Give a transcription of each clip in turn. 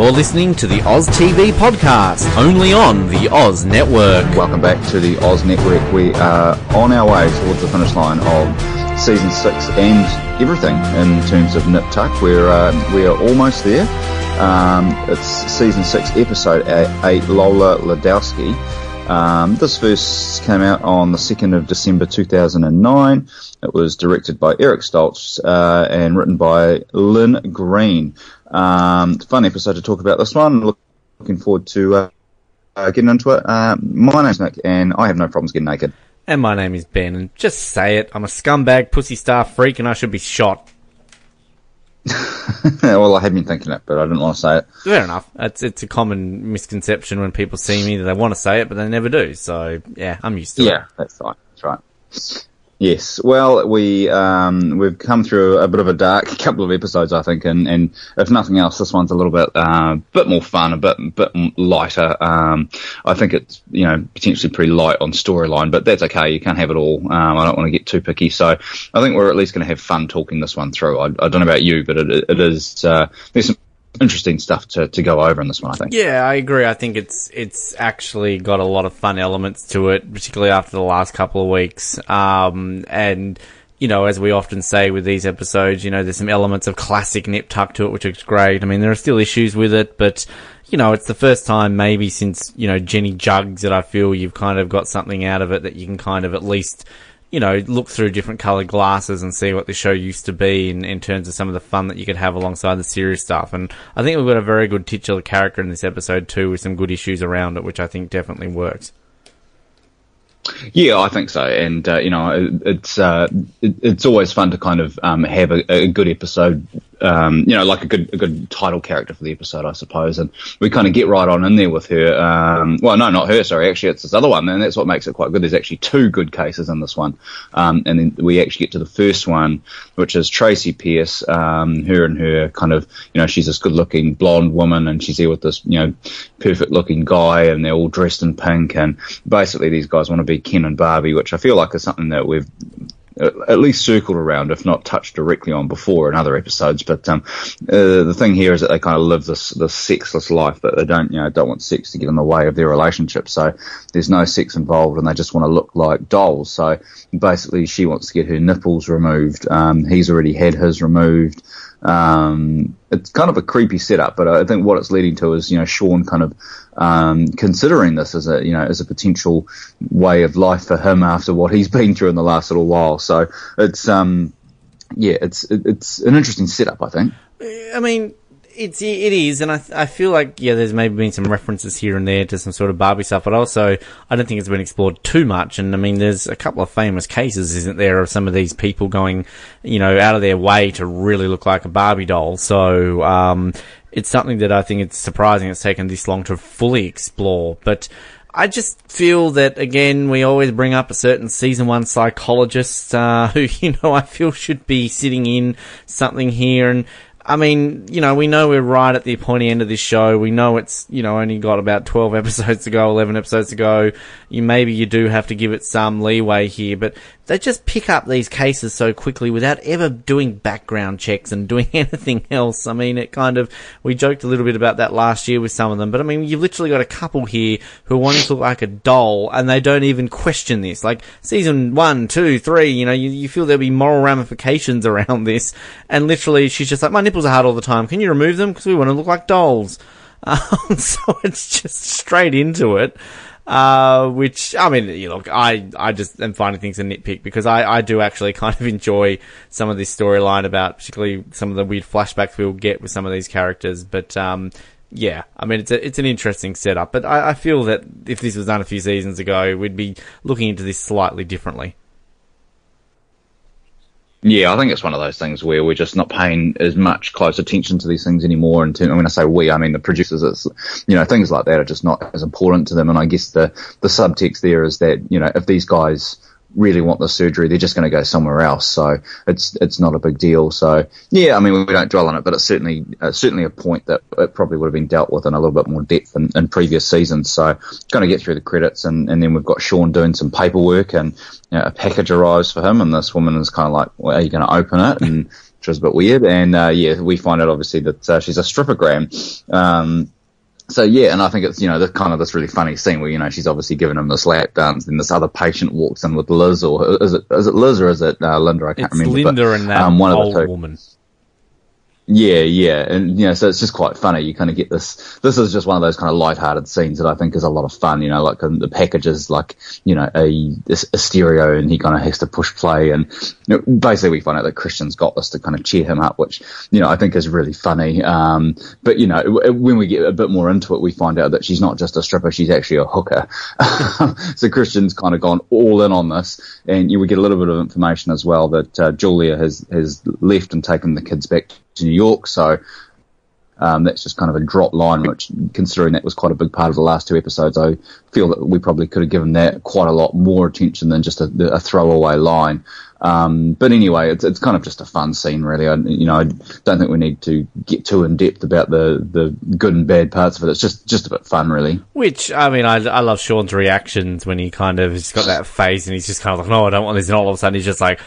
You're listening to the Oz TV podcast, only on the Oz Network. Welcome back to the Oz Network. We are on our way towards the finish line of season six and everything in terms of Nip Tuck. We're uh, we are almost there. Um, it's season six, episode eight. Lola Wlodkowski. Um, this first came out on the 2nd of December 2009. It was directed by Eric Stoltz uh, and written by Lynn Green. Um, fun episode to talk about this one. Looking forward to uh, uh, getting into it. Uh, my name's Nick, and I have no problems getting naked. And my name is Ben, and just say it. I'm a scumbag, pussy star freak, and I should be shot. well, I have been thinking it, but I didn't want to say it. Fair enough. It's it's a common misconception when people see me that they want to say it, but they never do. So yeah, I'm used to yeah, it. Yeah, that's right. That's right. Yes, well, we um, we've come through a bit of a dark couple of episodes, I think, and, and if nothing else, this one's a little bit uh, bit more fun, a bit bit lighter. Um, I think it's you know potentially pretty light on storyline, but that's okay. You can't have it all. Um, I don't want to get too picky, so I think we're at least going to have fun talking this one through. I, I don't know about you, but it, it is uh, there's some interesting stuff to, to go over in this one, I think. Yeah, I agree. I think it's it's actually got a lot of fun elements to it, particularly after the last couple of weeks. Um, and you know, as we often say with these episodes, you know, there's some elements of classic Nip Tuck to it, which is great. I mean, there are still issues with it, but you know, it's the first time maybe since you know Jenny Juggs that I feel you've kind of got something out of it that you can kind of at least you know, look through different coloured glasses and see what the show used to be in, in terms of some of the fun that you could have alongside the serious stuff. And I think we've got a very good titular character in this episode too, with some good issues around it, which I think definitely works. Yeah, I think so, and uh, you know, it's uh, it, it's always fun to kind of um, have a, a, good episode um, you know, like a good a good title character for the episode, I suppose. And we kind of get right on in there with her. Um, well, no, not her. Sorry, actually, it's this other one, and that's what makes it quite good. There's actually two good cases in this one, um, and then we actually get to the first one, which is Tracy Pierce. Um, her and her kind of, you know, she's this good-looking blonde woman, and she's here with this, you know, perfect-looking guy, and they're all dressed in pink, and basically these guys want to be Ken and Barbie, which I feel like is something that we've at least circled around, if not touched directly on before in other episodes. But um, uh, the thing here is that they kind of live this this sexless life, but they don't you know don't want sex to get in the way of their relationship. So there's no sex involved, and they just want to look like dolls. So basically, she wants to get her nipples removed. Um, he's already had his removed. Um, it's kind of a creepy setup, but I think what it's leading to is, you know, Sean kind of um, considering this as a, you know, as a potential way of life for him after what he's been through in the last little while. So it's, um, yeah, it's it's an interesting setup, I think. I mean, it's it is, and I I feel like yeah, there's maybe been some references here and there to some sort of Barbie stuff, but also I don't think it's been explored too much. And I mean, there's a couple of famous cases, isn't there, of some of these people going, you know, out of their way to really look like a Barbie doll. So um, it's something that I think it's surprising it's taken this long to fully explore, but. I just feel that again, we always bring up a certain season one psychologist uh, who, you know, I feel should be sitting in something here, and I mean, you know, we know we're right at the pointy end of this show. We know it's, you know, only got about 12 episodes to go, 11 episodes to go. You, maybe you do have to give it some leeway here, but they just pick up these cases so quickly without ever doing background checks and doing anything else. I mean, it kind of, we joked a little bit about that last year with some of them, but I mean, you've literally got a couple here who want to look like a doll and they don't even question this. Like season one, two, three, you know, you, you feel there'll be moral ramifications around this. And literally she's just like, my nipples are hard all the time. Can you remove them? Because we want to look like dolls. Um, so it's just straight into it. Uh, which I mean, you look, I I just am finding things a nitpick because I I do actually kind of enjoy some of this storyline about particularly some of the weird flashbacks we'll get with some of these characters. But um, yeah, I mean it's a, it's an interesting setup. But I, I feel that if this was done a few seasons ago, we'd be looking into this slightly differently. Yeah, I think it's one of those things where we're just not paying as much close attention to these things anymore. And when I say we, I mean the producers. It's, you know, things like that are just not as important to them. And I guess the the subtext there is that you know if these guys really want the surgery, they're just going to go somewhere else. So it's it's not a big deal. So yeah, I mean we don't dwell on it, but it's certainly uh, certainly a point that it probably would have been dealt with in a little bit more depth in, in previous seasons. So going to get through the credits, and, and then we've got Sean doing some paperwork, and you know, a package arrives for him, and this woman is kind of like, well, "Are you going to open it?" and which was a bit weird. And uh, yeah, we find out obviously that uh, she's a strippogram. Um, so yeah, and I think it's you know the kind of this really funny scene where you know she's obviously giving him this lap dance, and this other patient walks in with Liz, or is it is it Liz or is it uh, Linda? I can't it's remember. Linda but, and that um, one old of the two. woman. Yeah, yeah, and you know, so it's just quite funny. You kind of get this. This is just one of those kind of light-hearted scenes that I think is a lot of fun. You know, like the package is like you know a, a stereo, and he kind of has to push play, and know, basically we find out that Christian's got this to kind of cheer him up, which you know I think is really funny. Um, but you know, when we get a bit more into it, we find out that she's not just a stripper; she's actually a hooker. so Christian's kind of gone all in on this, and you know, we get a little bit of information as well that uh, Julia has has left and taken the kids back to New York. So um, that's just kind of a drop line, which, considering that was quite a big part of the last two episodes, I feel that we probably could have given that quite a lot more attention than just a, a throwaway line. Um, but anyway, it's, it's kind of just a fun scene, really. I, you know, I don't think we need to get too in depth about the, the good and bad parts of it. It's just, just a bit fun, really. Which, I mean, I, I love Sean's reactions when he kind of, he's got that face and he's just kind of like, no, I don't want this. And all of a sudden he's just like,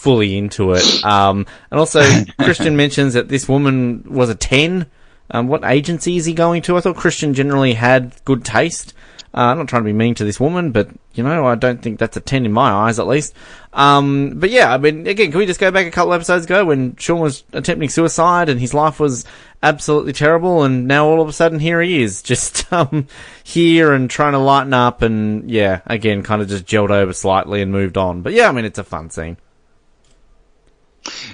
fully into it. Um, and also, Christian mentions that this woman was a 10. Um, what agency is he going to? I thought Christian generally had good taste. Uh, I'm not trying to be mean to this woman, but you know, I don't think that's a 10 in my eyes, at least. Um, but yeah, I mean, again, can we just go back a couple episodes ago when Sean was attempting suicide and his life was absolutely terrible, and now all of a sudden here he is, just um, here and trying to lighten up, and yeah, again, kind of just gelled over slightly and moved on. But yeah, I mean, it's a fun scene.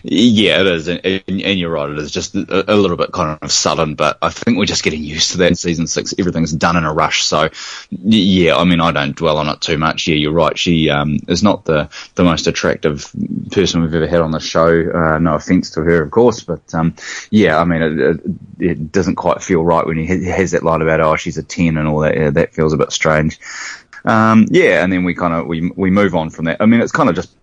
Yeah, it is, and, and, you're right. It is just a, a, little bit kind of sudden, but I think we're just getting used to that. In season six, everything's done in a rush. So, yeah, I mean, I don't dwell on it too much. Yeah, you're right. She um, is not the the most attractive person we've ever had on the show. Uh, no offense to her, of course, but um, yeah, I mean, it, it, it, doesn't quite feel right when he has that line about oh, she's a ten and all that. Yeah, that feels a bit strange. Um, yeah, and then we kind of we we move on from that. I mean, it's kind of just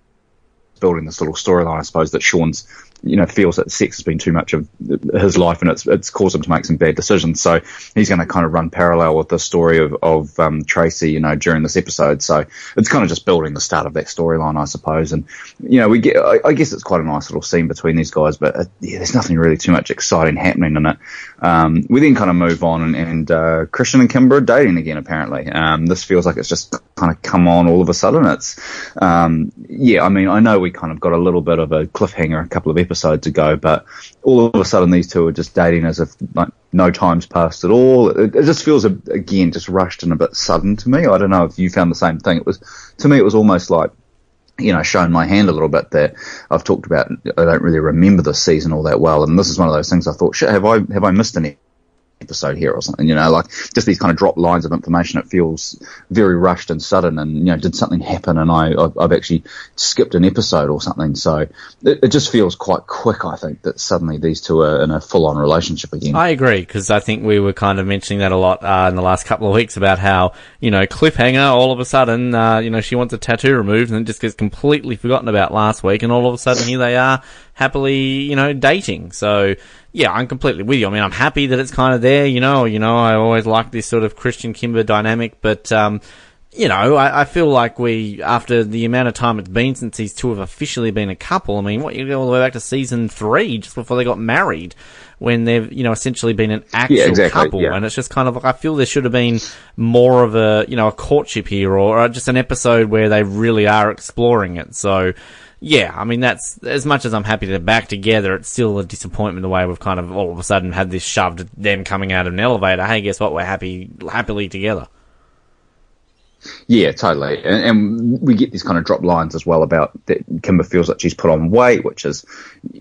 building this little storyline, I suppose, that Sean's you know feels that sex has been too much of his life and it's it's caused him to make some bad decisions. So he's going to kind of run parallel with the story of of um, Tracy, you know, during this episode. So it's kind of just building the start of that storyline, I suppose. And you know, we get I, I, guess it's quite a nice little scene between these guys, but uh, yeah, there's nothing really too much exciting happening in it. Um, we then kind of move on and, and uh, Christian and Kimber are dating again. Apparently, um, this feels like it's just kind of come on all of a sudden. It's um, yeah, I mean, I know we kind of got a little bit of a cliffhanger a couple of episodes episodes ago, but all of a sudden these two are just dating as if like no time's passed at all. It, it just feels again just rushed and a bit sudden to me. I don't know if you found the same thing. It was to me it was almost like you know, shown my hand a little bit that I've talked about. I don't really remember the season all that well, and this is one of those things I thought, shit, have I have I missed any episode here or something, you know, like just these kind of drop lines of information. It feels very rushed and sudden and, you know, did something happen and I, I've actually skipped an episode or something. So it, it just feels quite quick, I think, that suddenly these two are in a full on relationship again. I agree because I think we were kind of mentioning that a lot uh, in the last couple of weeks about how, you know, cliffhanger all of a sudden, uh, you know, she wants a tattoo removed and it just gets completely forgotten about last week and all of a sudden here they are happily, you know, dating. So yeah, I'm completely with you. I mean, I'm happy that it's kind of there. You know, you know, I always like this sort of Christian Kimber dynamic, but um, you know, I, I, feel like we, after the amount of time it's been since these two have officially been a couple, I mean, what, you go all the way back to season three, just before they got married, when they've, you know, essentially been an actual yeah, exactly, couple. Yeah. And it's just kind of like, I feel there should have been more of a, you know, a courtship here, or, or just an episode where they really are exploring it. So, yeah, I mean that's as much as I'm happy they're back together. It's still a disappointment the way we've kind of all of a sudden had this shoved them coming out of an elevator. Hey, guess what? We're happy happily together. Yeah, totally. And, and, we get these kind of drop lines as well about that Kimber feels that she's put on weight, which is,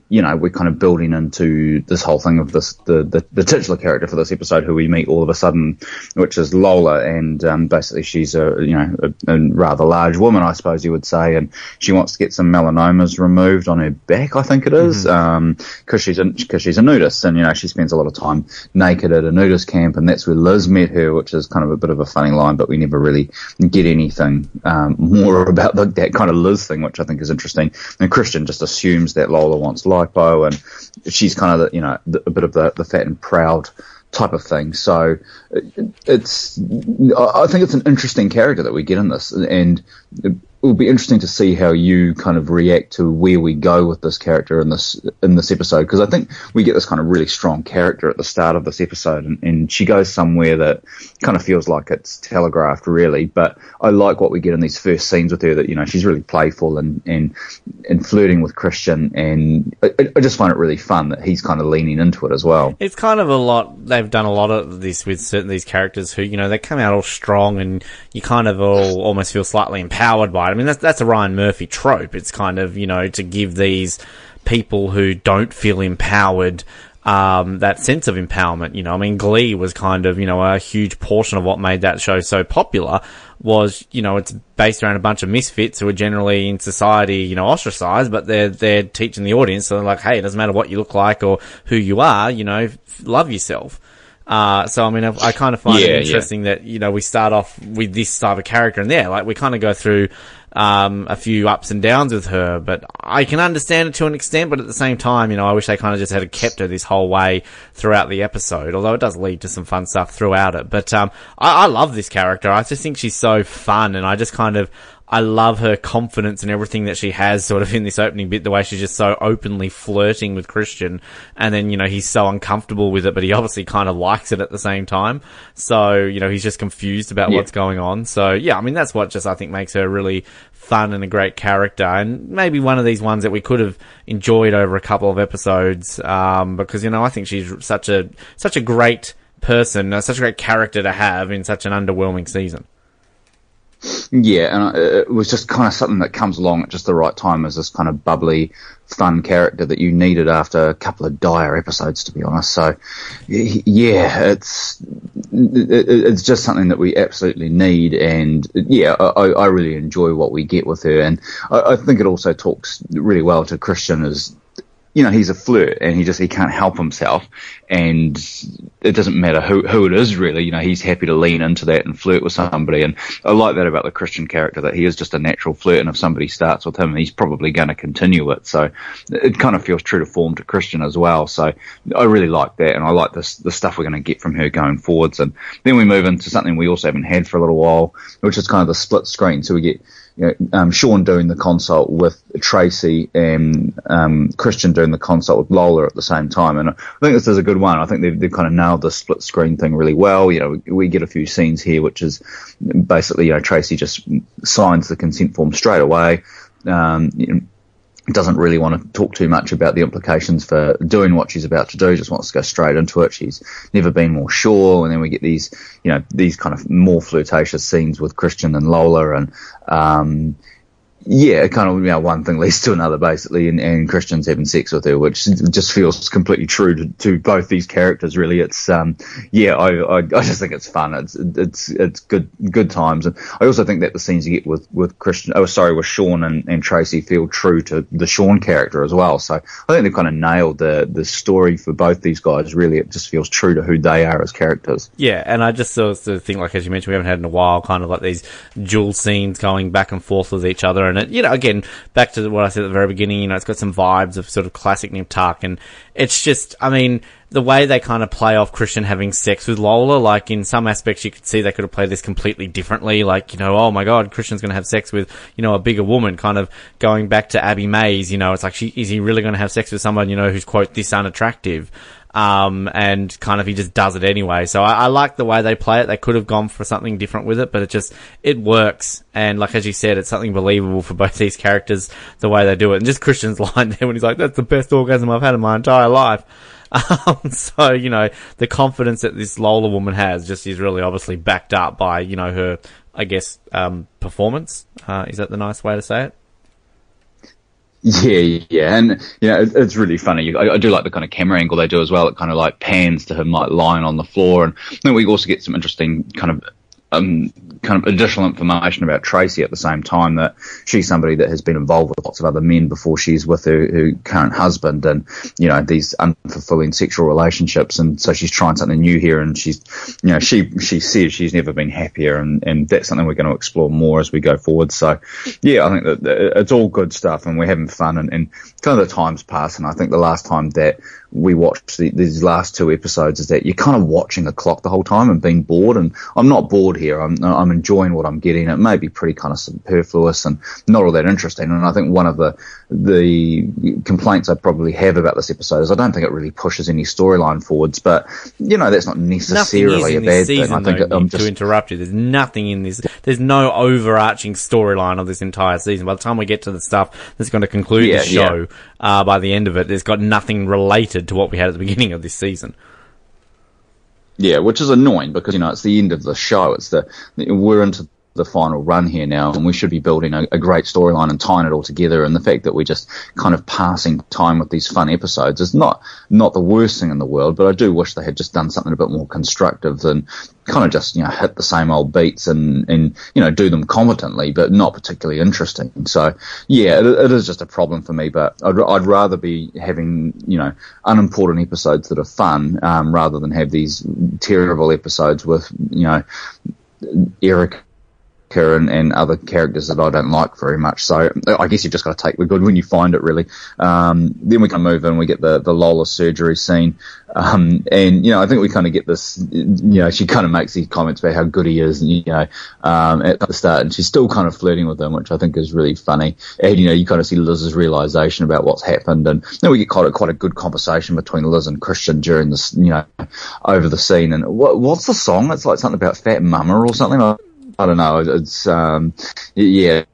you know, we're kind of building into this whole thing of this, the, the, the titular character for this episode who we meet all of a sudden, which is Lola. And, um, basically she's a, you know, a, a, rather large woman, I suppose you would say. And she wants to get some melanomas removed on her back, I think it is, mm-hmm. um, she's a, cause she's a nudist and, you know, she spends a lot of time naked at a nudist camp. And that's where Liz met her, which is kind of a bit of a funny line, but we never really get anything um, more about the, that kind of Liz thing, which I think is interesting. And Christian just assumes that Lola wants lipo, and she's kind of the, you know the, a bit of the, the fat and proud type of thing. So it's I think it's an interesting character that we get in this, and it will be interesting to see how you kind of react to where we go with this character in this in this episode because I think we get this kind of really strong character at the start of this episode and, and, she goes somewhere that kind of feels like it's telegraphed really but I like what we get in these first scenes with her that you know she's really playful and and, and flirting with Christian and I, I just find it really fun that he's kind of leaning into it as well. It's kind of a lot they've done a lot of this with certain these characters who you know they come out all strong and you kind of all almost feel slightly empowered by it I mean, that's, that's a Ryan Murphy trope. It's kind of, you know, to give these people who don't feel empowered um, that sense of empowerment. You know, I mean, Glee was kind of, you know, a huge portion of what made that show so popular was, you know, it's based around a bunch of misfits who are generally in society, you know, ostracized, but they're, they're teaching the audience. So they're like, hey, it doesn't matter what you look like or who you are, you know, love yourself. Uh, so I mean, I, I kind of find yeah, it interesting yeah. that you know we start off with this type of character, and there, like we kind of go through um, a few ups and downs with her. But I can understand it to an extent, but at the same time, you know, I wish they kind of just had kept her this whole way throughout the episode. Although it does lead to some fun stuff throughout it. But um, I, I love this character. I just think she's so fun, and I just kind of I love her confidence and everything that she has sort of in this opening bit, the way she's just so openly flirting with Christian. And then, you know, he's so uncomfortable with it, but he obviously kind of likes it at the same time. So, you know, he's just confused about yeah. what's going on. So yeah, I mean, that's what just I think makes her really fun and a great character. And maybe one of these ones that we could have enjoyed over a couple of episodes. Um, because, you know, I think she's such a, such a great person, uh, such a great character to have in such an underwhelming season. Yeah, and uh, it was just kind of something that comes along at just the right time as this kind of bubbly, fun character that you needed after a couple of dire episodes, to be honest. So, yeah, it's it's just something that we absolutely need, and yeah, I, I really enjoy what we get with her, and I, I think it also talks really well to Christian as you know, he's a flirt and he just, he can't help himself. And it doesn't matter who, who it is really, you know, he's happy to lean into that and flirt with somebody. And I like that about the Christian character that he is just a natural flirt. And if somebody starts with him, he's probably going to continue it. So it kind of feels true to form to Christian as well. So I really like that. And I like this, the stuff we're going to get from her going forwards. And then we move into something we also haven't had for a little while, which is kind of the split screen. So we get, um, Sean doing the consult with Tracy and um, Christian doing the consult with Lola at the same time. And I think this is a good one. I think they've, they've kind of nailed the split screen thing really well. You know, we, we, get a few scenes here, which is basically, you know, Tracy just signs the consent form straight away. Um, you know, doesn't really want to talk too much about the implications for doing what she's about to do. Just wants to go straight into it. She's never been more sure. And then we get these, you know, these kind of more flirtatious scenes with Christian and Lola and, um, yeah, it kind of you know, one thing leads to another basically, and, and Christian's having sex with her, which just feels completely true to, to both these characters. Really, it's um, yeah, I, I, I just think it's fun. It's it's it's good good times, and I also think that the scenes you get with with Christian, oh sorry, with Sean and, and Tracy feel true to the Sean character as well. So I think they've kind of nailed the the story for both these guys. Really, it just feels true to who they are as characters. Yeah, and I just sort of think like as you mentioned, we haven't had in a while, kind of like these dual scenes going back and forth with each other and it, you know, again, back to what I said at the very beginning, you know, it's got some vibes of sort of classic Nip Tuck, and it's just, I mean, the way they kind of play off Christian having sex with Lola, like in some aspects you could see they could have played this completely differently, like, you know, oh my god, Christian's gonna have sex with, you know, a bigger woman, kind of going back to Abby Mays, you know, it's like, she, is he really gonna have sex with someone, you know, who's quote, this unattractive? Um, and kind of he just does it anyway. So I, I, like the way they play it. They could have gone for something different with it, but it just, it works. And like, as you said, it's something believable for both these characters, the way they do it. And just Christian's line there when he's like, that's the best orgasm I've had in my entire life. Um, so, you know, the confidence that this Lola woman has just is really obviously backed up by, you know, her, I guess, um, performance. Uh, is that the nice way to say it? Yeah, yeah, and you know it, it's really funny. I, I, do like the kind of camera angle they do as well. It kind of like pans to him like lying on the floor, and then we also get some interesting kind of um, kind of additional information about Tracy at the same time that she's somebody that has been involved with lots of other men before she's with her, her current husband and, you know, these unfulfilling sexual relationships. And so she's trying something new here and she's, you know, she, she says she's never been happier and, and that's something we're going to explore more as we go forward. So yeah, I think that it's all good stuff and we're having fun and, and kind of the time's passed. And I think the last time that we watched the, these last two episodes is that you're kind of watching the clock the whole time and being bored. And I'm not bored here. I'm, I'm enjoying what I'm getting. It may be pretty kind of superfluous and not all that interesting. And I think one of the, the complaints I probably have about this episode is I don't think it really pushes any storyline forwards, but you know, that's not necessarily a bad season, thing. I think though, it, I'm to just, interrupt you, there's nothing in this, there's no overarching storyline of this entire season. By the time we get to the stuff that's going to conclude Yeah, the show, uh, by the end of it, there's got nothing related to what we had at the beginning of this season. Yeah, which is annoying because you know it's the end of the show. It's the we're into the final run here now, and we should be building a, a great storyline and tying it all together. And the fact that we're just kind of passing time with these fun episodes is not not the worst thing in the world. But I do wish they had just done something a bit more constructive than kind of just you know hit the same old beats and and you know do them competently, but not particularly interesting. So yeah, it, it is just a problem for me. But I'd, I'd rather be having you know unimportant episodes that are fun um, rather than have these terrible episodes with you know Eric and, and other characters that I don't like very much. So I guess you've just got to take the good when you find it, really. Um, then we can move in. We get the the Lola surgery scene, um, and you know I think we kind of get this. You know, she kind of makes these comments about how good he is, and you know, um, at the start, and she's still kind of flirting with him, which I think is really funny. And you know, you kind of see Liz's realization about what's happened, and then we get quite a, quite a good conversation between Liz and Christian during this, you know, over the scene. And what, what's the song? It's like something about Fat Mama or something. I don't know. It's um, yeah,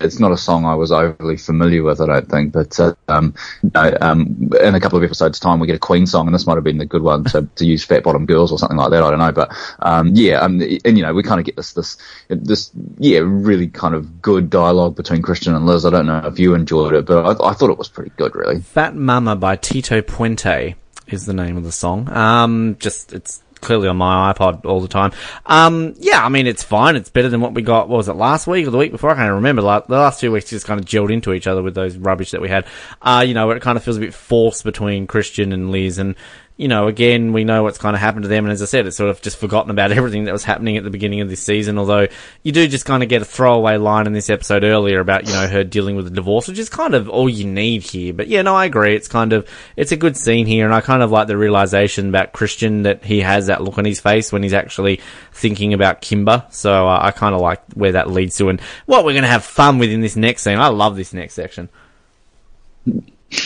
it's not a song I was overly familiar with. I don't think, but uh, um, no, um, in a couple of episodes' time, we get a Queen song, and this might have been the good one to, to use "Fat Bottom Girls" or something like that. I don't know, but um, yeah, um, and you know, we kind of get this this this yeah, really kind of good dialogue between Christian and Liz. I don't know if you enjoyed it, but I, I thought it was pretty good, really. Fat Mama by Tito Puente is the name of the song. Um, just it's clearly on my iPod all the time. Um, yeah, I mean, it's fine. It's better than what we got, what was it, last week or the week before? I can't remember. Like, the last two weeks just kind of gelled into each other with those rubbish that we had. Uh, you know, it kind of feels a bit forced between Christian and Liz and, you know, again, we know what's kind of happened to them, and as I said, it's sort of just forgotten about everything that was happening at the beginning of this season. Although you do just kind of get a throwaway line in this episode earlier about you know her dealing with a divorce, which is kind of all you need here. But yeah, no, I agree. It's kind of it's a good scene here, and I kind of like the realization about Christian that he has that look on his face when he's actually thinking about Kimber. So uh, I kind of like where that leads to, and what we're going to have fun with in this next scene. I love this next section.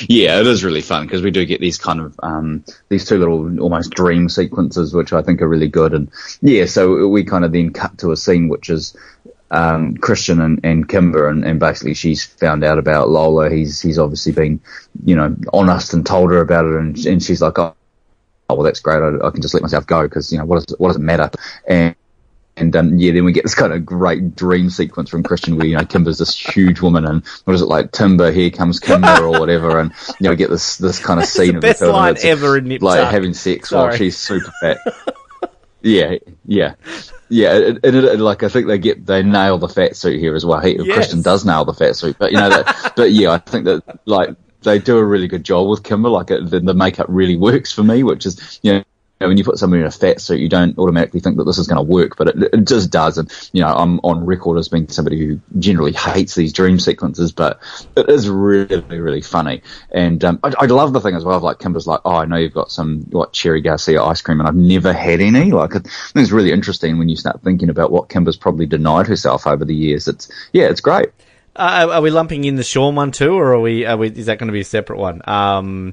Yeah, it is really fun because we do get these kind of um, these two little almost dream sequences, which I think are really good. And yeah, so we kind of then cut to a scene which is um, Christian and, and Kimber, and, and basically she's found out about Lola. He's he's obviously been you know honest and told her about it, and, and she's like, oh, oh well, that's great. I, I can just let myself go because you know what does what does it matter? And and um, yeah, then we get this kind of great dream sequence from Christian where, you know, Kimber's this huge woman and what is it like, Timber, here comes Kimber or whatever. And, you know, we get this, this kind of scene of the Best film. line ever in Like having sex Sorry. while she's super fat. yeah, yeah. Yeah, it, like I think they get they nail the fat suit here as well. He, Yes. Christian does nail the fat suit, but you know that. but yeah, I think that like they do a really good job with Kimber. Like it, the, the makeup really works for me, which is you know. When you put somebody in a fat suit, you don't automatically think that this is going to work, but it, it just does. And you know, I'm on record as being somebody who generally hates these dream sequences, but it is really, really funny. And um, I, I love the thing as well. Of like Kimber's like, oh, I know you've got some what Cherry Garcia ice cream, and I've never had any. Like, I think it's really interesting when you start thinking about what Kimber's probably denied herself over the years. It's yeah, it's great. Uh, are we lumping in the Sean one too, or are we? Are we is that going to be a separate one? Um,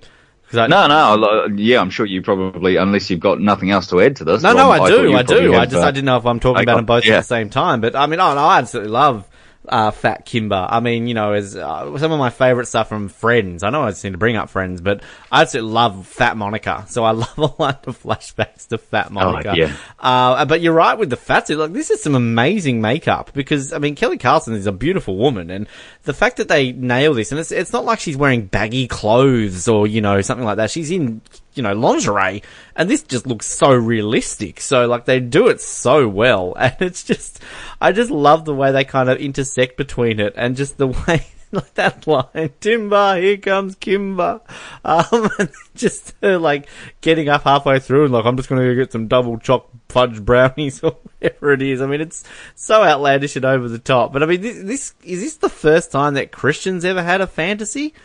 I, No, no, yeah, I'm sure you probably, unless you've got nothing else to add to this. No, no, I'm- I do, I do. I just uh, I didn't know if I'm talking I about them both yeah. at the same time. But I mean, oh, no, I absolutely love uh, Fat Kimber. I mean, you know, as uh, some of my favorite stuff from Friends. I know I just need to bring up Friends, but I absolutely love Fat Monica. So I love a lot of flashbacks to Fat Monica. Oh, yeah. Uh, but you're right with the fat suit. Like this is some amazing makeup because I mean Kelly Carlson is a beautiful woman, and the fact that they nail this, and it's it's not like she's wearing baggy clothes or you know something like that. She's in you know, lingerie. And this just looks so realistic. So like they do it so well. And it's just, I just love the way they kind of intersect between it and just the way like that line, Timber, here comes Kimber. Um, just her like getting up halfway through and like, I'm just going to get some double choc fudge brownies or whatever it is. I mean, it's so outlandish and over the top. But I mean, this, this is this the first time that Christian's ever had a fantasy?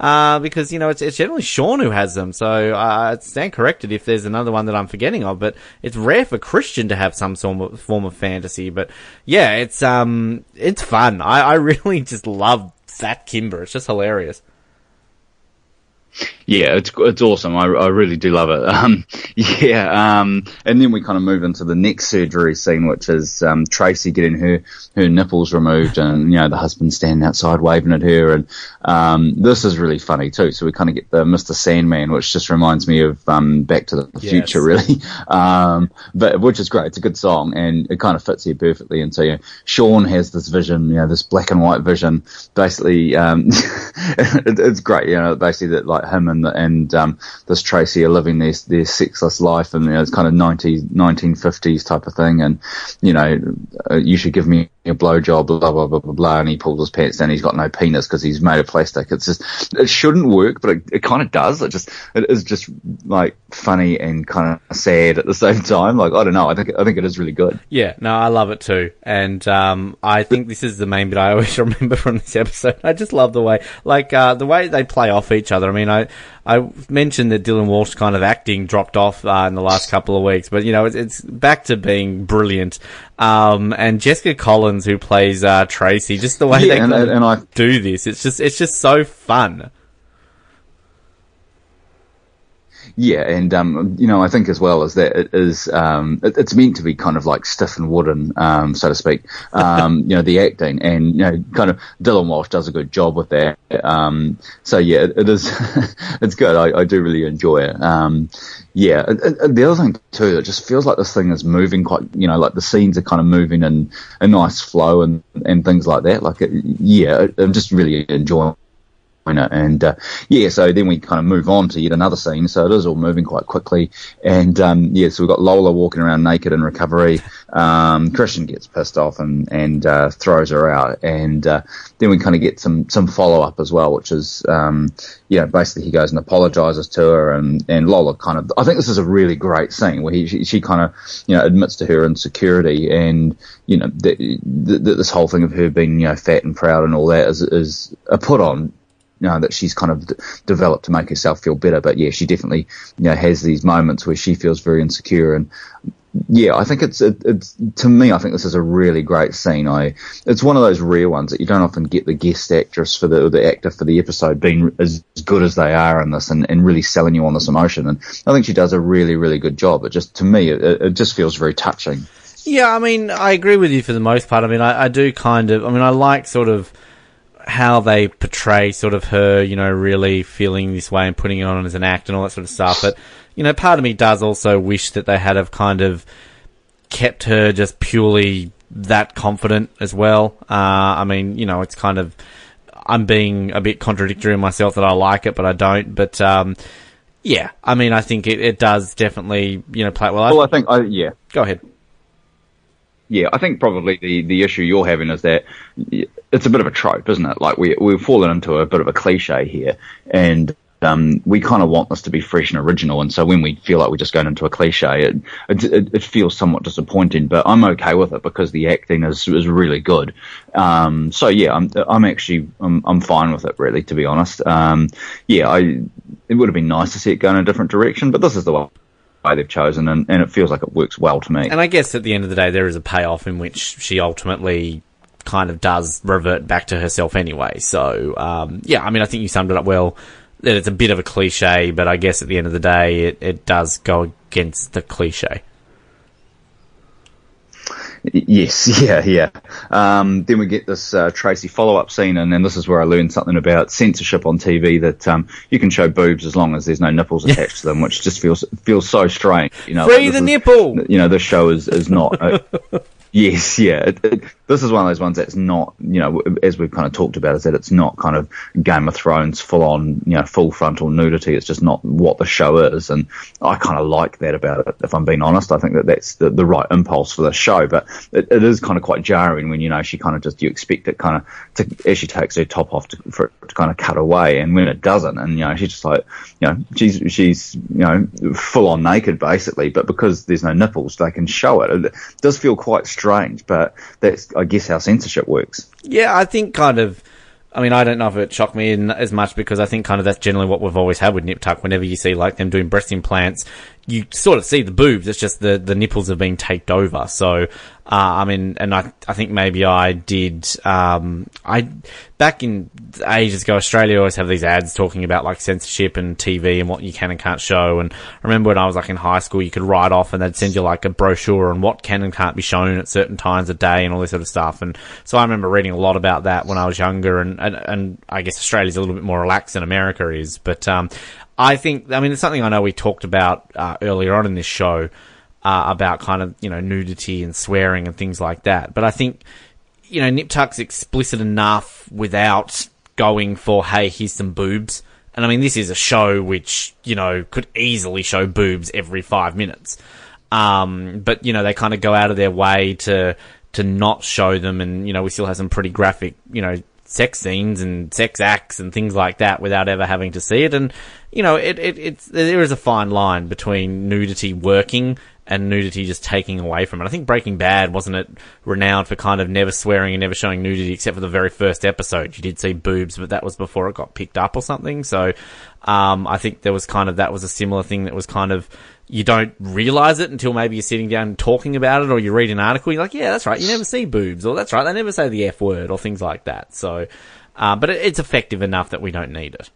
Uh, because, you know, it's, it's generally Sean who has them. So, uh, stand corrected if there's another one that I'm forgetting of, but it's rare for Christian to have some sort of form of fantasy. But yeah, it's, um, it's fun. I, I really just love that Kimber. It's just hilarious. Yeah, it's it's awesome. I, I really do love it. Um, yeah, um, and then we kind of move into the next surgery scene, which is um, Tracy getting her her nipples removed, and you know the husband standing outside waving at her, and um, this is really funny too. So we kind of get the Mr. Sandman, which just reminds me of um, Back to the yes. Future, really. Um, but which is great. It's a good song, and it kind of fits here perfectly. And so you know, Sean has this vision, you know, this black and white vision. Basically, it, it's great. You know, basically that like him and and and um, this Tracy are living their their sexless life, and you know, it's kind of 90, 1950s type of thing, and you know, uh, you should give me a blowjob, blah blah blah blah blah, and he pulls his pants down. He's got no penis because he's made of plastic. It's just it shouldn't work, but it, it kind of does. It just it is just like funny and kind of sad at the same time. Like I don't know. I think I think it is really good. Yeah, no, I love it too, and um, I think this is the main bit I always remember from this episode. I just love the way, like uh, the way they play off each other. I mean, I I mentioned that Dylan Walsh kind of acting dropped off uh, in the last couple of weeks, but you know it's, it's back to being brilliant. Um, and Jessica Collins, who plays uh, Tracy, just the way yeah, they and, and I, do this, it's just it's just so fun. Yeah, and um, you know, I think as well as that it is, um, it, it's meant to be kind of like stiff and wooden, um, so to speak. Um, you know, the acting, and you know, kind of Dylan Walsh does a good job with that. Um, so yeah, it, it is, it's good. I, I, do really enjoy it. Um, yeah, it, the other thing too, it just feels like this thing is moving quite. You know, like the scenes are kind of moving in a nice flow and and things like that. Like, yeah, I'm just really enjoying and uh, yeah, so then we kind of move on to yet another scene. So it is all moving quite quickly. And um, yeah, so we've got Lola walking around naked in recovery. Um, Christian gets pissed off and and uh, throws her out. And uh, then we kind of get some some follow up as well, which is um, you know basically he goes and apologizes to her, and and Lola kind of I think this is a really great scene where he she, she kind of you know admits to her insecurity and you know the, this whole thing of her being you know fat and proud and all that is is a put on you know, that she's kind of d- developed to make herself feel better. But yeah, she definitely, you know, has these moments where she feels very insecure and, yeah, I think it's it, it's to me. I think this is a really great scene. I it's one of those rare ones that you don't often get the guest actress for the the actor for the episode being as good as they are in this and, and really selling you on this emotion. And I think she does a really really good job. It just to me it, it just feels very touching. Yeah, I mean, I agree with you for the most part. I mean, I, I do kind of. I mean, I like sort of how they portray sort of her, you know, really feeling this way and putting it on as an act and all that sort of stuff. But, you know, part of me does also wish that they had have kind of kept her just purely that confident as well. Uh, I mean, you know, it's kind of, I'm being a bit contradictory in myself that I like it, but I don't. But, um, yeah, I mean, I think it, it does definitely, you know, play well. Well, I think, I, yeah. Go ahead yeah, I think probably the, the issue you're having is that it's a bit of a trope, isn't it? Like we we've fallen into a bit of a cliche here, and um, we kind of want this to be fresh and original. And so when we feel like we're just going into a cliche, it, it, it feels somewhat disappointing. But I'm okay with it because the acting is is really good. Um, so yeah, I'm I'm actually I'm, I'm fine with it really, to be honest. Um, yeah, I it would have been nice to see it go in a different direction, but this is the way they've chosen, and, and it feels like it works well to me. And I guess at the end of the day, there is a payoff in which she ultimately kind of does revert back to herself anyway. So, um, yeah, I mean, I think you summed it up well. That it's a bit of a cliche, but I guess at the end of the day, it, it does go against the cliche. Yes, yeah, yeah. Um, then we get this uh, Tracy follow-up scene, and then this is where I learned something about censorship on TV that um, you can show boobs as long as there's no nipples attached to them, which just feels feels so strange. You know, free like the is, nipple. You know, this show is is not. Uh, yes, yeah. It, it, this is one of those ones that's not, you know, as we've kind of talked about, is that it's not kind of Game of Thrones full on, you know, full frontal nudity. It's just not what the show is, and I kind of like that about it. If I'm being honest, I think that that's the, the right impulse for the show, but it, it is kind of quite jarring when you know she kind of just you expect it kind of to as she takes her top off to, for it to kind of cut away, and when it doesn't, and you know she's just like, you know, she's she's you know full on naked basically, but because there's no nipples, they can show it. It does feel quite strange, but that's I guess how censorship works. Yeah, I think kind of. I mean, I don't know if it shocked me in, as much because I think kind of that's generally what we've always had with Nip Tuck. Whenever you see like them doing breast implants, you sort of see the boobs. It's just the the nipples have been taped over. So, uh, I mean, and I I think maybe I did. Um, I back in ages ago, Australia always have these ads talking about like censorship and TV and what you can and can't show. And I remember when I was like in high school, you could write off and they'd send you like a brochure on what can and can't be shown at certain times of day and all this sort of stuff. And so I remember reading a lot about that when I was younger. And and, and I guess Australia's a little bit more relaxed than America is, but um, I think, I mean, it's something I know we talked about uh, earlier on in this show uh, about kind of, you know, nudity and swearing and things like that. But I think, you know, Nip Tuck's explicit enough without going for, hey, here's some boobs. And I mean, this is a show which, you know, could easily show boobs every five minutes. Um, but, you know, they kind of go out of their way to, to not show them. And, you know, we still have some pretty graphic, you know, sex scenes and sex acts and things like that without ever having to see it. And you know, it, it it's there is a fine line between nudity working and nudity just taking away from it. I think Breaking Bad wasn't it renowned for kind of never swearing and never showing nudity except for the very first episode. You did see boobs, but that was before it got picked up or something. So um, I think there was kind of that was a similar thing that was kind of you don't realize it until maybe you're sitting down talking about it or you read an article. You're like, yeah, that's right. You never see boobs or that's right. They never say the F word or things like that. So, uh, but it, it's effective enough that we don't need it.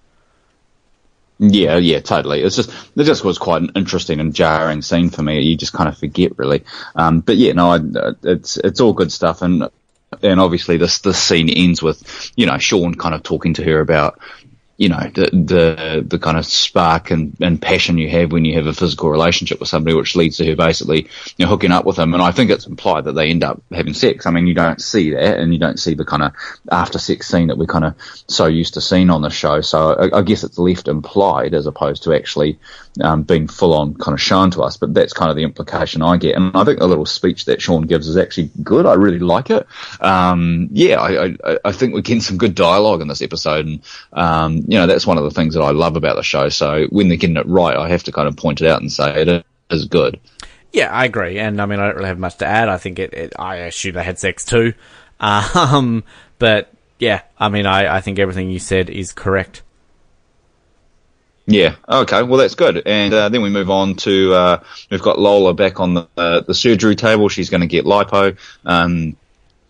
Yeah, yeah, totally. It's just it just was quite an interesting and jarring scene for me. You just kind of forget really. Um, but yeah, no, I, it's it's all good stuff, and and obviously this this scene ends with you know Sean kind of talking to her about you know the the the kind of spark and, and passion you have when you have a physical relationship with somebody, which leads to her basically you know hooking up with them. And I think it's implied that they end up having sex. I mean, you don't see that, and you don't see the kind of after sex scene that we're kind of so used to seeing on the show. So I, I guess it's left implied as opposed to actually um, being full on kind of shown to us. But that's kind of the implication I get. And I think the little speech that Sean gives is actually good. I really like it. Um, yeah, I, I, I think we're getting some good dialogue in this episode, and um, you know, that's one of the things that I love about the show. So when they're getting it right, I have to kind of point it out and say it is good. Yeah, I agree. And I mean, I don't really have much to add. I think it, it I assume they had sex too. Um, but yeah, I mean, I, I think everything you said is correct. Yeah. Okay. Well, that's good. And uh, then we move on to uh, we've got Lola back on the uh, the surgery table. She's going to get lipo. Um,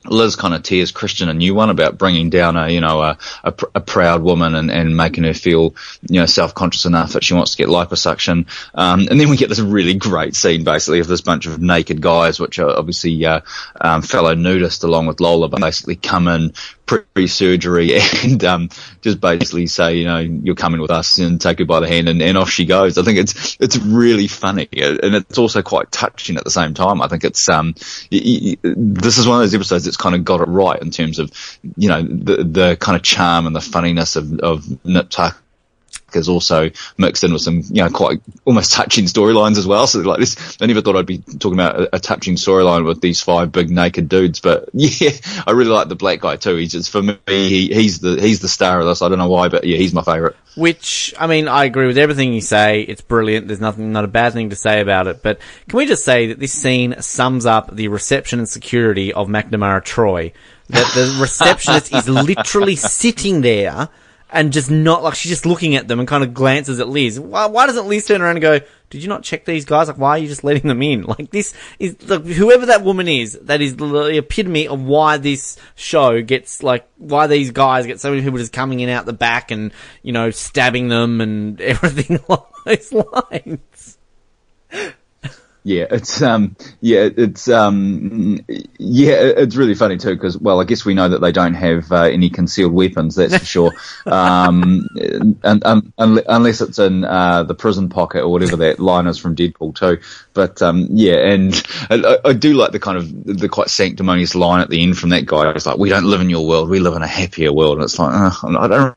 Liz kind of tears Christian a new one about bringing down a you know a, a, a proud woman and, and making her feel you know self conscious enough that she wants to get liposuction. Um, and then we get this really great scene basically of this bunch of naked guys, which are obviously uh, um, fellow nudists along with Lola, but basically come in pre-surgery and um, just basically say, you know, you're coming with us and take her by the hand and, and off she goes. I think it's it's really funny and it's also quite touching at the same time. I think it's um, y- y- this is one of those episodes that's kind of got it right in terms of you know the the kind of charm and the funniness of of Nip Tuck is also mixed in with some, you know, quite almost touching storylines as well. So like this, I never thought I'd be talking about a, a touching storyline with these five big naked dudes, but yeah, I really like the black guy too. He's just, for me, he, he's the, he's the star of this. I don't know why, but yeah, he's my favorite. Which, I mean, I agree with everything you say. It's brilliant. There's nothing, not a bad thing to say about it. But can we just say that this scene sums up the reception and security of McNamara Troy? That the receptionist is literally sitting there and just not like she's just looking at them and kind of glances at Liz. Why, why doesn't Liz turn around and go, "Did you not check these guys? Like, why are you just letting them in?" Like this is like, whoever that woman is. That is the epitome of why this show gets like why these guys get so many people just coming in out the back and you know stabbing them and everything along those lines. Yeah, it's um, yeah, it's um, yeah, it's really funny too because well, I guess we know that they don't have uh, any concealed weapons, that's for sure. Um, and, and, unless it's in uh, the prison pocket or whatever that line is from Deadpool too. But um, yeah, and I, I, do like the kind of the quite sanctimonious line at the end from that guy. It's like, "We don't live in your world; we live in a happier world." And it's like, uh, I don't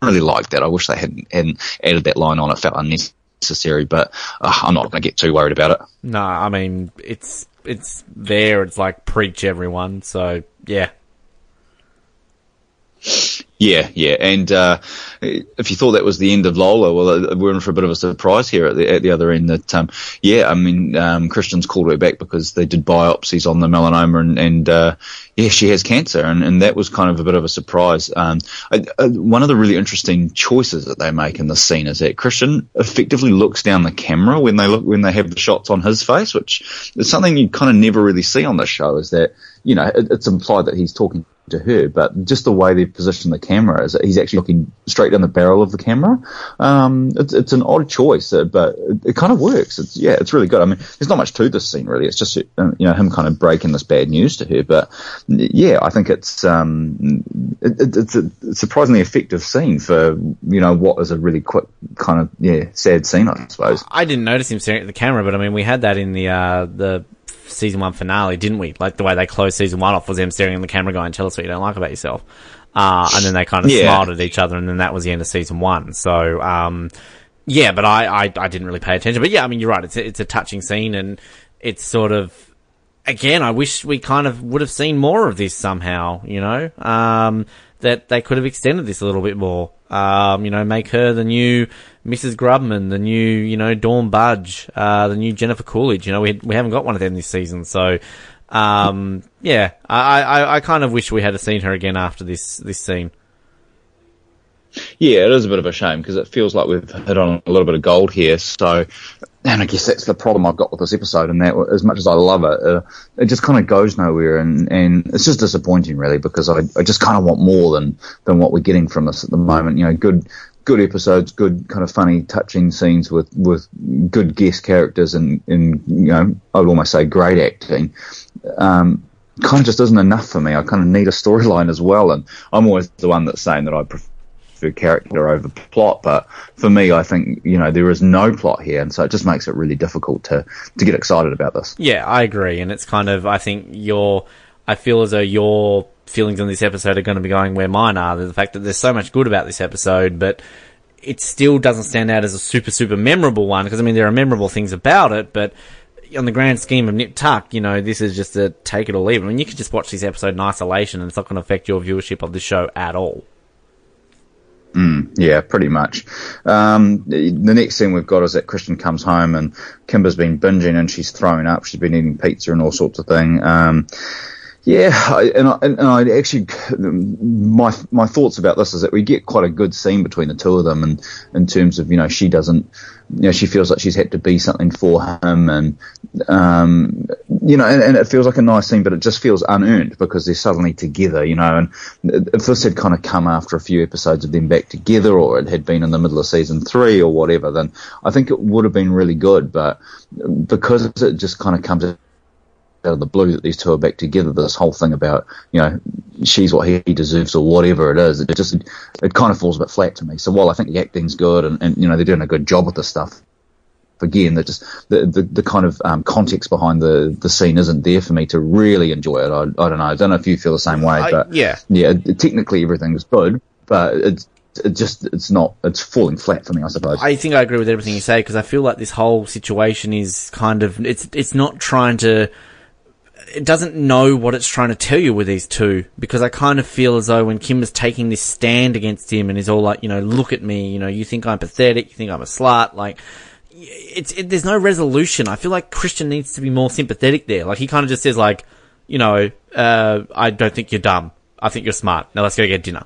really like that. I wish they hadn't, hadn't added that line on. It felt unnecessary necessary, but uh, I'm not going to get too worried about it. No, I mean it's it's there. It's like preach everyone. So yeah, yeah, yeah, and uh, if you thought that was the end of Lola, well, uh, we're in for a bit of a surprise here at the at the other end. That um, yeah, I mean, um, Christian's called her back because they did biopsies on the melanoma, and, and uh, yeah, she has cancer, and, and that was kind of a bit of a surprise. Um, I, I, one of the really interesting choices that they make in the scene is that Christian effectively looks down the camera when they look when they have the shots on his face, which is something you kind of never really see on the show. Is that you know it, it's implied that he's talking to her, but just the way they've positioned the camera is he's actually looking straight down the barrel of the camera. Um, it's, it's an odd choice, uh, but it, it, kind of works. It's, yeah, it's really good. I mean, there's not much to this scene really. It's just, uh, you know, him kind of breaking this bad news to her. But yeah, I think it's, um, it, it's a surprisingly effective scene for, you know, what is a really quick kind of, yeah, sad scene, I suppose. I didn't notice him staring at the camera, but I mean, we had that in the, uh, the season one finale, didn't we? Like the way they closed season one off was them staring in the camera going, tell us what you don't like about yourself. Uh, and then they kind of yeah. smiled at each other and then that was the end of season one. So, um, yeah, but I, I, I, didn't really pay attention. But yeah, I mean, you're right. It's a, it's a touching scene and it's sort of, again, I wish we kind of would have seen more of this somehow, you know, um, that they could have extended this a little bit more. Um, you know, make her the new Mrs. Grubman, the new, you know, Dawn Budge, uh, the new Jennifer Coolidge. You know, we we haven't got one of them this season, so um, yeah, I, I, I kind of wish we had seen her again after this this scene. Yeah, it is a bit of a shame because it feels like we've hit on a little bit of gold here. So, and I guess that's the problem I've got with this episode, and that as much as I love it, uh, it just kind of goes nowhere, and, and it's just disappointing, really, because I, I just kind of want more than than what we're getting from us at the moment. You know, good good episodes, good kind of funny, touching scenes with with good guest characters, and and you know, I would almost say great acting. Um, kind of just isn't enough for me. I kind of need a storyline as well, and I'm always the one that's saying that I prefer character over plot. But for me, I think you know there is no plot here, and so it just makes it really difficult to to get excited about this. Yeah, I agree, and it's kind of I think your I feel as though your feelings on this episode are going to be going where mine are. The fact that there's so much good about this episode, but it still doesn't stand out as a super super memorable one because I mean there are memorable things about it, but on the grand scheme of Nip Tuck, you know, this is just a take it or leave it. I mean, you could just watch this episode in isolation and it's not going to affect your viewership of the show at all. Mm, yeah, pretty much. Um, the next scene we've got is that Christian comes home and Kimber's been binging and she's throwing up. She's been eating pizza and all sorts of thing. Um, yeah, I, and, I, and I actually, my my thoughts about this is that we get quite a good scene between the two of them, and in terms of you know she doesn't, you know she feels like she's had to be something for him, and um, you know, and, and, it feels like a nice scene, but it just feels unearned because they're suddenly together, you know, and if this had kind of come after a few episodes of them back together, or it had been in the middle of season three or whatever, then I think it would have been really good, but because it just kind of comes out of the blue that these two are back together. This whole thing about you know she's what he deserves or whatever it is, it just it kind of falls a bit flat to me. So while I think the acting's good and, and you know they're doing a good job with the stuff, again, that just the, the, the kind of um, context behind the, the scene isn't there for me to really enjoy it. I, I don't know. I don't know if you feel the same way, but yeah, yeah. Technically, everything's good, but it's it just it's not it's falling flat for me i suppose i think i agree with everything you say because i feel like this whole situation is kind of it's it's not trying to it doesn't know what it's trying to tell you with these two because I kind of feel as though when Kim is taking this stand against him and is all like, you know, look at me, you know, you think I'm pathetic, you think I'm a slut, like, it's, it, there's no resolution. I feel like Christian needs to be more sympathetic there. Like, he kind of just says like, you know, uh, I don't think you're dumb. I think you're smart. Now let's go get dinner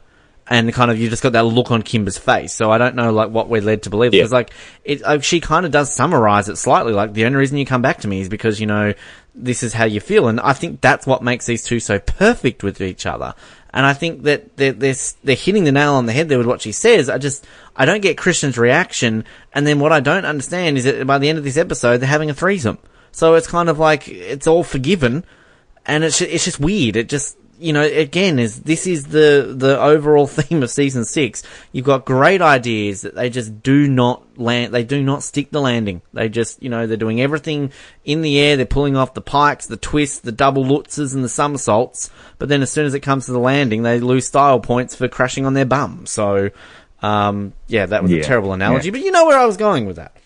and kind of you just got that look on Kimber's face. So I don't know like what we're led to believe yeah. because like it, uh, she kind of does summarize it slightly. Like the only reason you come back to me is because you know this is how you feel, and I think that's what makes these two so perfect with each other. And I think that they're, they're, they're hitting the nail on the head there with what she says. I just, I don't get Christian's reaction. And then what I don't understand is that by the end of this episode, they're having a threesome. So it's kind of like it's all forgiven, and it's it's just weird. It just you know again is this is the the overall theme of season six. You've got great ideas that they just do not land. They do not stick the landing. They just you know they're doing everything in the air. They're pulling off the pikes, the twists, the double lutzes, and the somersaults. But then as soon as it comes to the landing, they lose style points for crashing on their bum. So. Um, yeah, that was Yeah, a terrible analogy, yeah. but you know where I was going with that.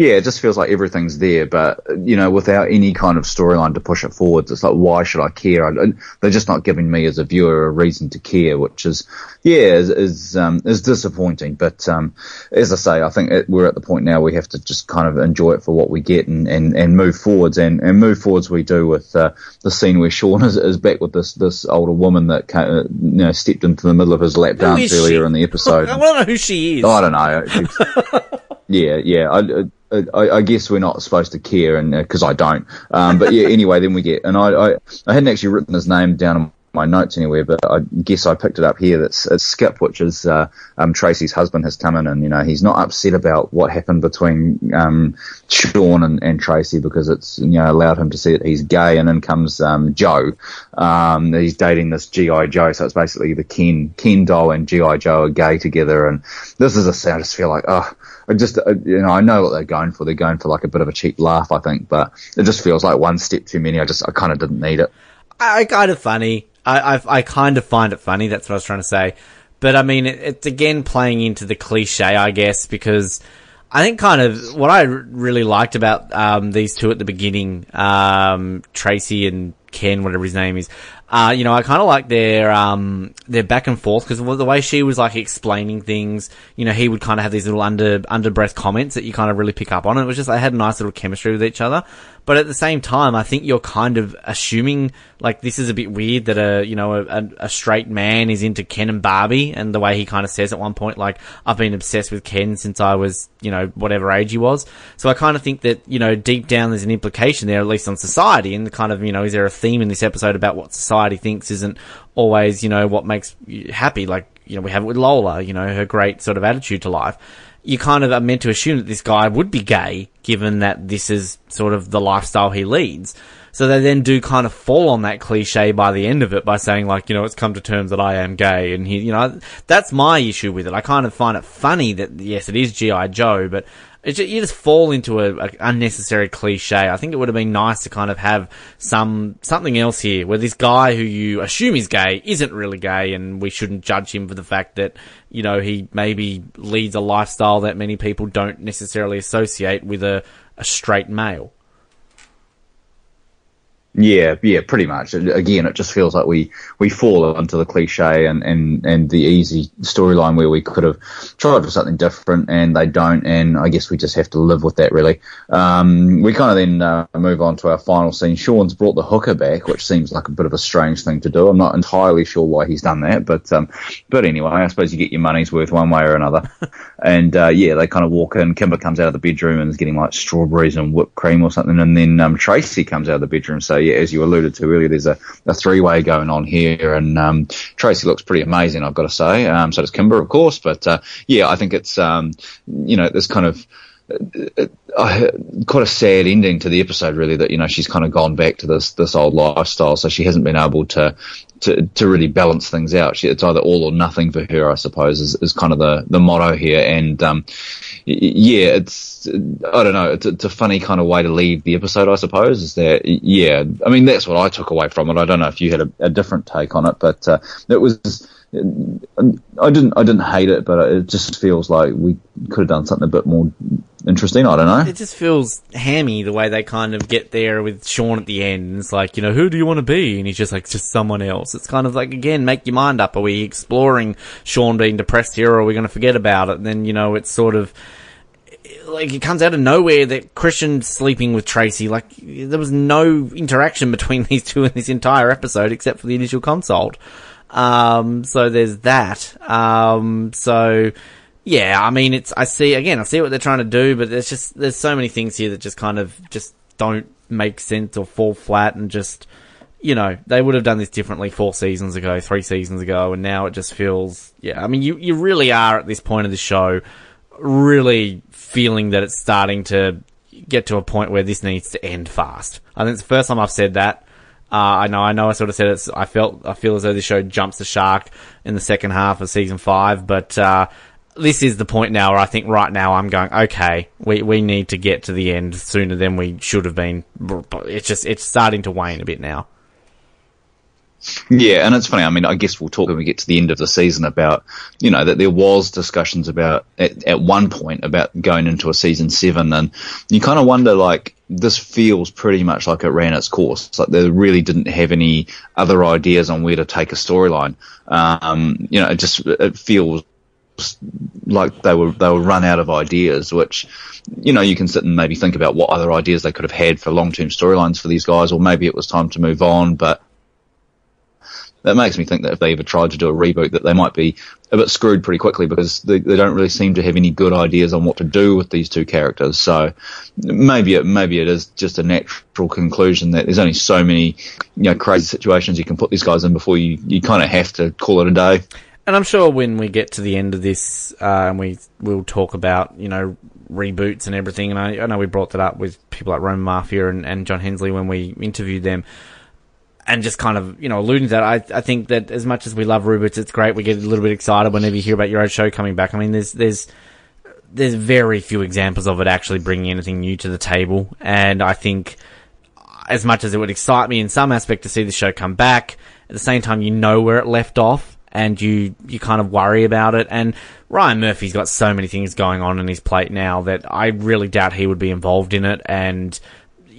Yeah, it just feels like everything's there, but you know, without any kind of storyline to push it forwards, it's like, why should I care? I, they're just not giving me as a viewer a reason to care, which is, yeah, is is, um, is disappointing. But um, as I say, I think it, we're at the point now we have to just kind of enjoy it for what we get and, and, and move forwards, and, and move forwards we do with uh, the scene where Sean is, is back with this this older woman that ca- uh, you know stepped into the middle of his lap dance is she? earlier in the episode. I want to know who she is. I don't know. Yeah, yeah. I, I, I guess we're not supposed to care, and because I don't. Um, but yeah. Anyway, then we get, and I, I, I hadn't actually written his name down my notes anywhere, but I guess I picked it up here. That's it's Skip, which is uh, um, Tracy's husband, has come in, and you know he's not upset about what happened between um, Sean and, and Tracy because it's you know allowed him to see that he's gay, and then comes um, Joe. Um, he's dating this GI Joe, so it's basically the Ken Ken doll and GI Joe are gay together, and this is a scene I just feel like oh. I just, you know, I know what they're going for. They're going for like a bit of a cheap laugh, I think, but it just feels like one step too many. I just, I kind of didn't need it. I, kind of funny. I, I I kind of find it funny. That's what I was trying to say. But I mean, it, it's again playing into the cliche, I guess, because I think kind of what I really liked about um, these two at the beginning, um, Tracy and Ken, whatever his name is. Uh, you know, I kind of like their um, their back and forth because the way she was like explaining things, you know, he would kind of have these little under under breath comments that you kind of really pick up on. It was just they had a nice little chemistry with each other. But at the same time, I think you're kind of assuming like this is a bit weird that a you know a, a straight man is into Ken and Barbie, and the way he kind of says at one point like I've been obsessed with Ken since I was you know whatever age he was. So I kind of think that you know deep down there's an implication there, at least on society, and the kind of you know is there a theme in this episode about what society thinks isn't always you know what makes you happy, like you know we have it with Lola, you know her great sort of attitude to life you kind of are meant to assume that this guy would be gay, given that this is sort of the lifestyle he leads. So they then do kind of fall on that cliche by the end of it by saying like, you know, it's come to terms that I am gay, and he, you know, that's my issue with it. I kind of find it funny that yes, it is GI Joe, but it ju- you just fall into a, a unnecessary cliche. I think it would have been nice to kind of have some something else here, where this guy who you assume is gay isn't really gay, and we shouldn't judge him for the fact that you know he maybe leads a lifestyle that many people don't necessarily associate with a, a straight male. Yeah, yeah, pretty much. Again, it just feels like we, we fall into the cliche and, and, and the easy storyline where we could have tried for something different and they don't, and I guess we just have to live with that really. Um, we kind of then uh, move on to our final scene. Sean's brought the hooker back, which seems like a bit of a strange thing to do. I'm not entirely sure why he's done that, but um, but anyway, I suppose you get your money's worth one way or another. and uh, yeah, they kind of walk in. Kimber comes out of the bedroom and is getting like strawberries and whipped cream or something, and then um, Tracy comes out of the bedroom. So yeah, as you alluded to earlier, there's a, a three way going on here, and um, Tracy looks pretty amazing, I've got to say. Um, so does Kimber, of course, but uh, yeah, I think it's um, you know this kind of uh, quite a sad ending to the episode, really. That you know she's kind of gone back to this this old lifestyle, so she hasn't been able to to, to really balance things out. She, it's either all or nothing for her, I suppose, is, is kind of the the motto here. And um, yeah, it's I don't know, it's, it's a funny kind of way to leave the episode, I suppose. Is that yeah? I mean, that's what I took away from it. I don't know if you had a, a different take on it, but uh, it was. I didn't. I didn't hate it, but it just feels like we could have done something a bit more interesting. I don't know. It just feels hammy the way they kind of get there with Sean at the end. It's like, you know, who do you want to be? And he's just like, just someone else. It's kind of like, again, make your mind up. Are we exploring Sean being depressed here or are we going to forget about it? And then, you know, it's sort of, like it comes out of nowhere that Christian's sleeping with Tracy. Like there was no interaction between these two in this entire episode except for the initial consult. Um, so there's that. Um, so yeah, I mean, it's I see again, I see what they're trying to do, but there's just there's so many things here that just kind of just don't make sense or fall flat, and just you know they would have done this differently four seasons ago, three seasons ago, and now it just feels yeah. I mean, you you really are at this point of the show really feeling that it's starting to get to a point where this needs to end fast. I think it's the first time I've said that. Uh, I know, I know. I sort of said it's. I felt, I feel as though this show jumps the shark in the second half of season five, but uh, this is the point now where I think right now I'm going. Okay, we we need to get to the end sooner than we should have been. It's just it's starting to wane a bit now. Yeah, and it's funny. I mean, I guess we'll talk when we get to the end of the season about, you know, that there was discussions about at, at one point about going into a season seven, and you kind of wonder like this feels pretty much like it ran its course. It's like they really didn't have any other ideas on where to take a storyline. Um, you know, it just it feels like they were they were run out of ideas, which you know you can sit and maybe think about what other ideas they could have had for long term storylines for these guys, or maybe it was time to move on, but that makes me think that if they ever tried to do a reboot, that they might be a bit screwed pretty quickly because they, they don't really seem to have any good ideas on what to do with these two characters. So maybe it maybe it is just a natural conclusion that there's only so many you know crazy situations you can put these guys in before you you kind of have to call it a day. And I'm sure when we get to the end of this, uh, and we will talk about you know reboots and everything. And I, I know we brought that up with people like Roma Maffia and, and John Hensley when we interviewed them and just kind of, you know, alluding to that, I, I think that as much as we love reboots, it's great. We get a little bit excited whenever you hear about your own show coming back. I mean, there's, there's, there's very few examples of it actually bringing anything new to the table. And I think as much as it would excite me in some aspect to see the show come back, at the same time, you know where it left off and you, you kind of worry about it. And Ryan Murphy's got so many things going on in his plate now that I really doubt he would be involved in it. And,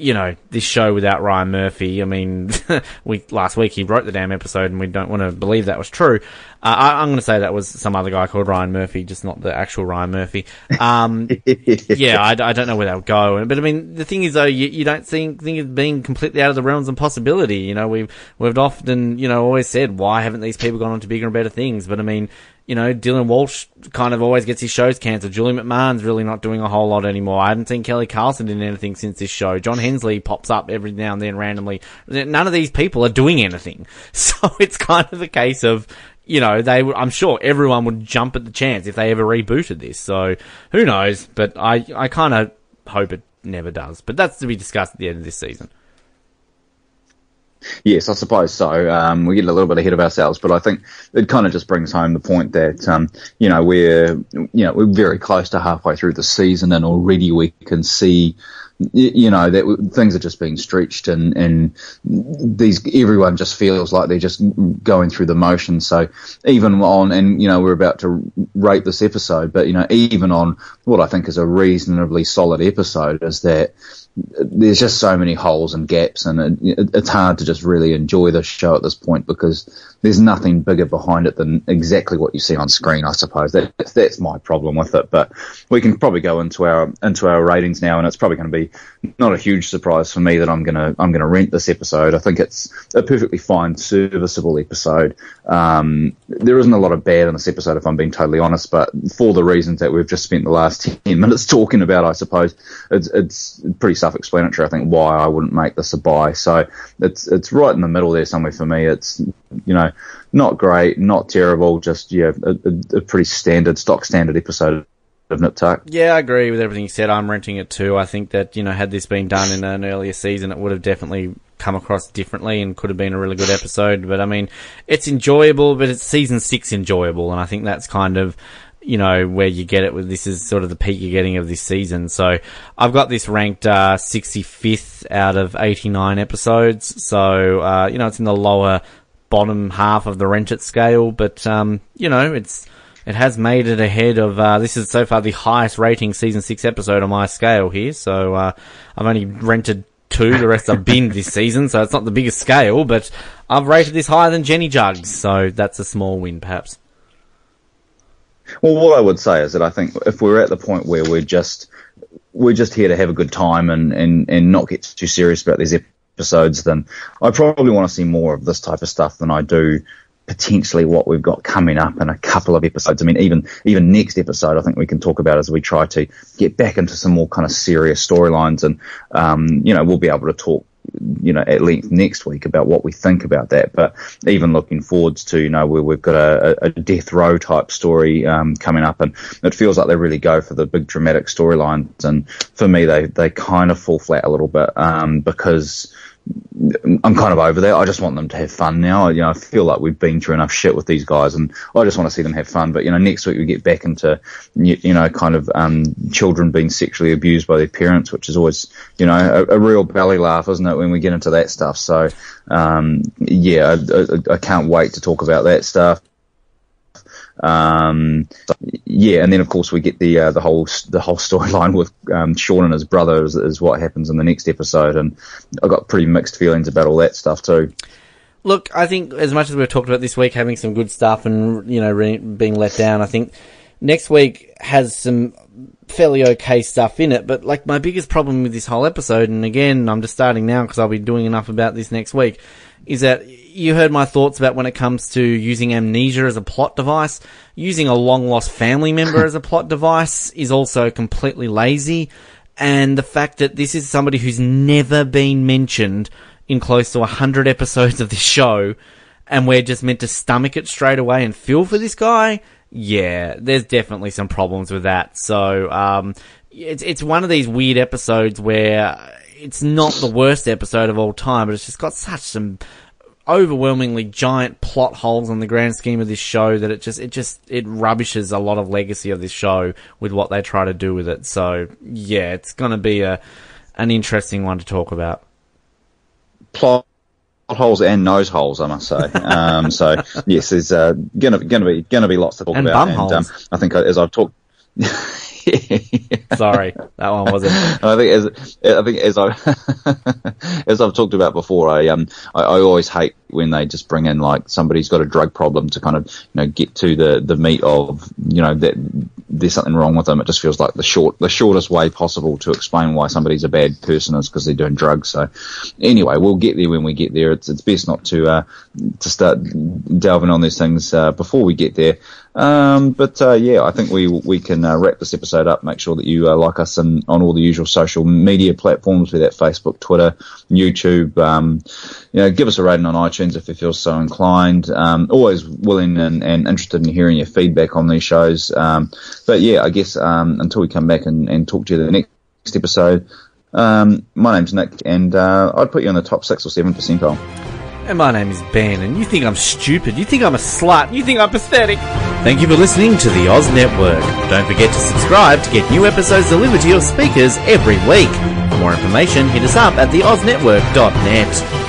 you know, this show without Ryan Murphy. I mean, we last week he wrote the damn episode, and we don't want to believe that was true. Uh, I, am going to say that was some other guy called Ryan Murphy, just not the actual Ryan Murphy. Um, yeah, I, I, don't know where that would go. But I mean, the thing is, though, you, you don't think think of being completely out of the realms of possibility. You know, we've we've often, you know, always said, why haven't these people gone on to bigger and better things? But I mean, you know, Dylan Walsh kind of always gets his shows cancelled. Julian McMahon's really not doing a whole lot anymore. I haven't seen Kelly Carlson in anything since this show. John Hensley pops up every now and then randomly. None of these people are doing anything. So it's kind of a case of, you know, they, I'm sure everyone would jump at the chance if they ever rebooted this. So who knows? But I, I kind of hope it never does. But that's to be discussed at the end of this season. Yes, I suppose so. Um, we get a little bit ahead of ourselves, but I think it kind of just brings home the point that um, you know we're you know we're very close to halfway through the season, and already we can see you know that things are just being stretched and and these everyone just feels like they're just going through the motions so even on and you know we're about to rate this episode but you know even on what I think is a reasonably solid episode is that there's just so many holes and gaps, and it, it's hard to just really enjoy the show at this point because there's nothing bigger behind it than exactly what you see on screen. I suppose that, that's my problem with it. But we can probably go into our into our ratings now, and it's probably going to be not a huge surprise for me that I'm gonna I'm gonna rent this episode. I think it's a perfectly fine, serviceable episode. Um, there isn't a lot of bad in this episode, if I'm being totally honest, but for the reasons that we've just spent the last ten minutes talking about, I suppose it's it's pretty self-explanatory. I think why I wouldn't make this a buy. So it's it's right in the middle there somewhere for me. It's you know not great, not terrible, just yeah a, a, a pretty standard stock standard episode of Nip Tuck. Yeah, I agree with everything you said. I'm renting it too. I think that you know had this been done in an earlier season, it would have definitely come across differently and could have been a really good episode. But I mean, it's enjoyable, but it's season six enjoyable, and I think that's kind of you know, where you get it with this is sort of the peak you're getting of this season. So I've got this ranked uh, 65th out of 89 episodes. So, uh, you know, it's in the lower bottom half of the rent it scale, but, um, you know, it's, it has made it ahead of, uh, this is so far the highest rating season six episode on my scale here. So, uh, I've only rented two, the rest I've binned this season, so it's not the biggest scale, but I've rated this higher than Jenny Juggs, so that's a small win perhaps. Well, what I would say is that I think if we're at the point where we're just we're just here to have a good time and, and, and not get too serious about these episodes, then I probably want to see more of this type of stuff than I do potentially what we've got coming up in a couple of episodes. I mean, even even next episode, I think we can talk about as we try to get back into some more kind of serious storylines, and um, you know, we'll be able to talk you know, at length next week about what we think about that. But even looking forwards to, you know, where we've got a, a death row type story um, coming up, and it feels like they really go for the big dramatic storylines. And for me, they they kind of fall flat a little bit um, because I'm kind of over there. I just want them to have fun now. You know, I feel like we've been through enough shit with these guys, and I just want to see them have fun. But you know, next week we get back into you know, kind of um, children being sexually abused by their parents, which is always you know a, a real belly laugh, isn't it, when we get into that stuff? So um, yeah, I, I, I can't wait to talk about that stuff. Um, yeah, and then of course we get the uh, the whole the whole storyline with um, Sean and his brother is, is, what happens in the next episode, and I got pretty mixed feelings about all that stuff too. Look, I think as much as we've talked about this week having some good stuff and you know re- being let down, I think next week has some fairly okay stuff in it. But like my biggest problem with this whole episode, and again, I'm just starting now because I'll be doing enough about this next week, is that you heard my thoughts about when it comes to using amnesia as a plot device. Using a long lost family member as a plot device is also completely lazy. And the fact that this is somebody who's never been mentioned in close to 100 episodes of this show, and we're just meant to stomach it straight away and feel for this guy, yeah, there's definitely some problems with that. So, um, it's, it's one of these weird episodes where it's not the worst episode of all time, but it's just got such some overwhelmingly giant plot holes in the grand scheme of this show that it just it just it rubbishes a lot of legacy of this show with what they try to do with it. So yeah, it's going to be a an interesting one to talk about. Plot holes and nose holes, I must say. Um, so yes, there's uh, gonna gonna be gonna be lots to talk and about. and um, I think as I've talked. Sorry, that one wasn't. I think as I think as I as I've talked about before, I um I, I, always hate when they just bring in like somebody's got a drug problem to kind of you know get to the the meat of you know that there's something wrong with them. It just feels like the short the shortest way possible to explain why somebody's a bad person is because they're doing drugs. So anyway, we'll get there when we get there. It's it's best not to uh to start delving on these things uh, before we get there. Um, but uh, yeah, I think we we can uh, wrap this episode up. Make sure that you uh, like us in, on all the usual social media platforms, be that Facebook, Twitter, YouTube. Um, you know, give us a rating on iTunes if you feel so inclined. Um, always willing and, and, interested in hearing your feedback on these shows. Um, but yeah, I guess um, until we come back and, and talk to you the next episode. Um, my name's Nick, and uh, I'd put you on the top six or seven percentile. And my name is Ben, and you think I'm stupid, you think I'm a slut, you think I'm pathetic. Thank you for listening to the Oz Network. Don't forget to subscribe to get new episodes delivered to your speakers every week. For more information, hit us up at theoznetwork.net.